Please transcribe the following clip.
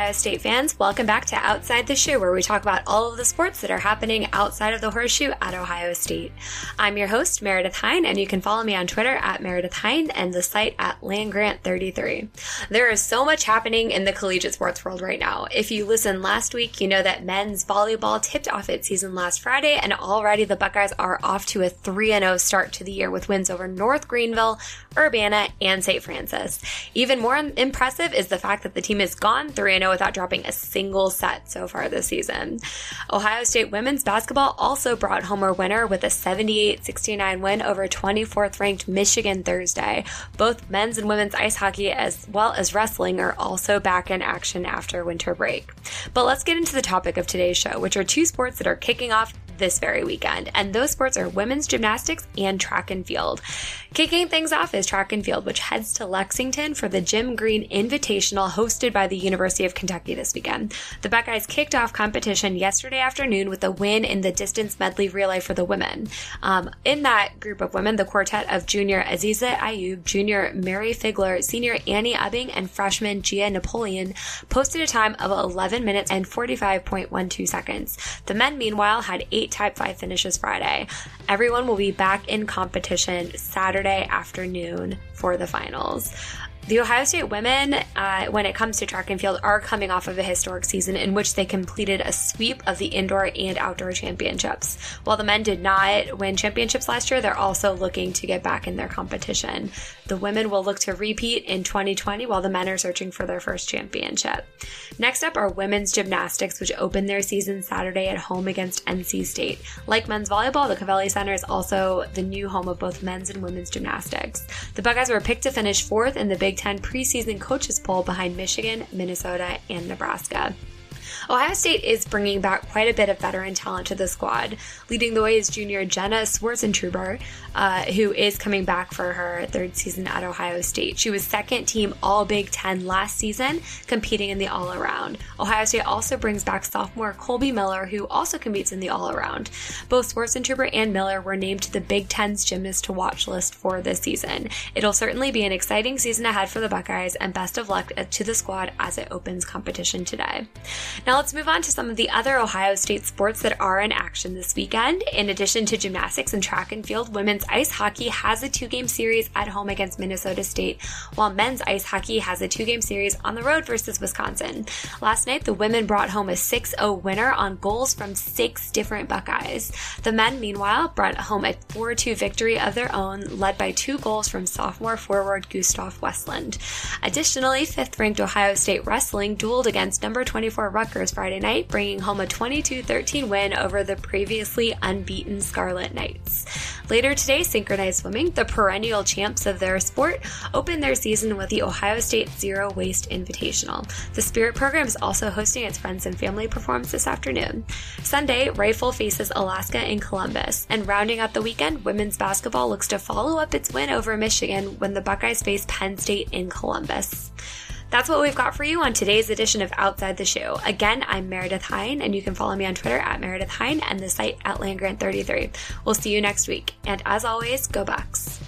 Ohio State fans, welcome back to Outside the Shoe, where we talk about all of the sports that are happening outside of the horseshoe at Ohio State. I'm your host, Meredith Hine, and you can follow me on Twitter at Meredith Hine and the site at LandGrant33. There is so much happening in the collegiate sports world right now. If you listened last week, you know that men's volleyball tipped off its season last Friday, and already the Buckeyes are off to a 3 0 start to the year with wins over North Greenville, Urbana, and St. Francis. Even more impressive is the fact that the team has gone 3 0 without dropping a single set so far this season. Ohio State women's basketball also brought home a winner with a 78 69 win over 24th ranked Michigan Thursday. Both men's and women's ice hockey, as well as wrestling, are also back in action after winter break. But let's get into the topic of today's show, which are two sports that are kicking off this very weekend. And those sports are women's gymnastics and track and field. Kicking things off is track and field, which heads to Lexington for the Jim Green Invitational hosted by the University of Kentucky this weekend. The Buckeyes kicked off competition yesterday afternoon with a win in the distance medley relay for the women. Um, in that group of women, the quartet of junior Aziza Ayub, junior Mary Figler, senior Annie Ubbing, and freshman Gia Napoleon posted a time of 11 minutes and 45.12 seconds. The men, meanwhile, had eight Type 5 finishes Friday. Everyone will be back in competition Saturday afternoon for the finals. The Ohio State women, uh, when it comes to track and field, are coming off of a historic season in which they completed a sweep of the indoor and outdoor championships. While the men did not win championships last year, they're also looking to get back in their competition. The women will look to repeat in 2020 while the men are searching for their first championship. Next up are women's gymnastics, which open their season Saturday at home against NC State. Like men's volleyball, the Covelli Center is also the new home of both men's and women's gymnastics. The Buckeyes were picked to finish fourth in the Big 10 preseason coaches poll behind Michigan, Minnesota, and Nebraska. Ohio State is bringing back quite a bit of veteran talent to the squad. Leading the way is junior Jenna Swartzentruber, uh, who is coming back for her third season at Ohio State. She was second team All Big Ten last season, competing in the all around. Ohio State also brings back sophomore Colby Miller, who also competes in the all around. Both Swartzentruber and Miller were named to the Big Ten's gymnast to watch list for this season. It'll certainly be an exciting season ahead for the Buckeyes, and best of luck to the squad as it opens competition today. Now let's move on to some of the other Ohio State sports that are in action this weekend. In addition to gymnastics and track and field, women's ice hockey has a two game series at home against Minnesota State, while men's ice hockey has a two game series on the road versus Wisconsin. Last night, the women brought home a 6 0 winner on goals from six different Buckeyes. The men, meanwhile, brought home a 4 2 victory of their own, led by two goals from sophomore forward Gustaf Westlund. Additionally, fifth ranked Ohio State wrestling dueled against number 24 Rutgers Friday night, bringing home a 22 13 win over the previously unbeaten Scarlet Knights. Later today, synchronized swimming, the perennial champs of their sport, open their season with the Ohio State Zero Waste Invitational. The Spirit program is also hosting its Friends and Family performance this afternoon. Sunday, Rifle faces Alaska in Columbus, and rounding out the weekend, women's basketball looks to follow up its win over Michigan when the Buckeyes face Penn State in Columbus. That's what we've got for you on today's edition of Outside the Shoe. Again, I'm Meredith Hine, and you can follow me on Twitter at Meredith Hine and the site at LandGrant33. We'll see you next week. And as always, go Bucks.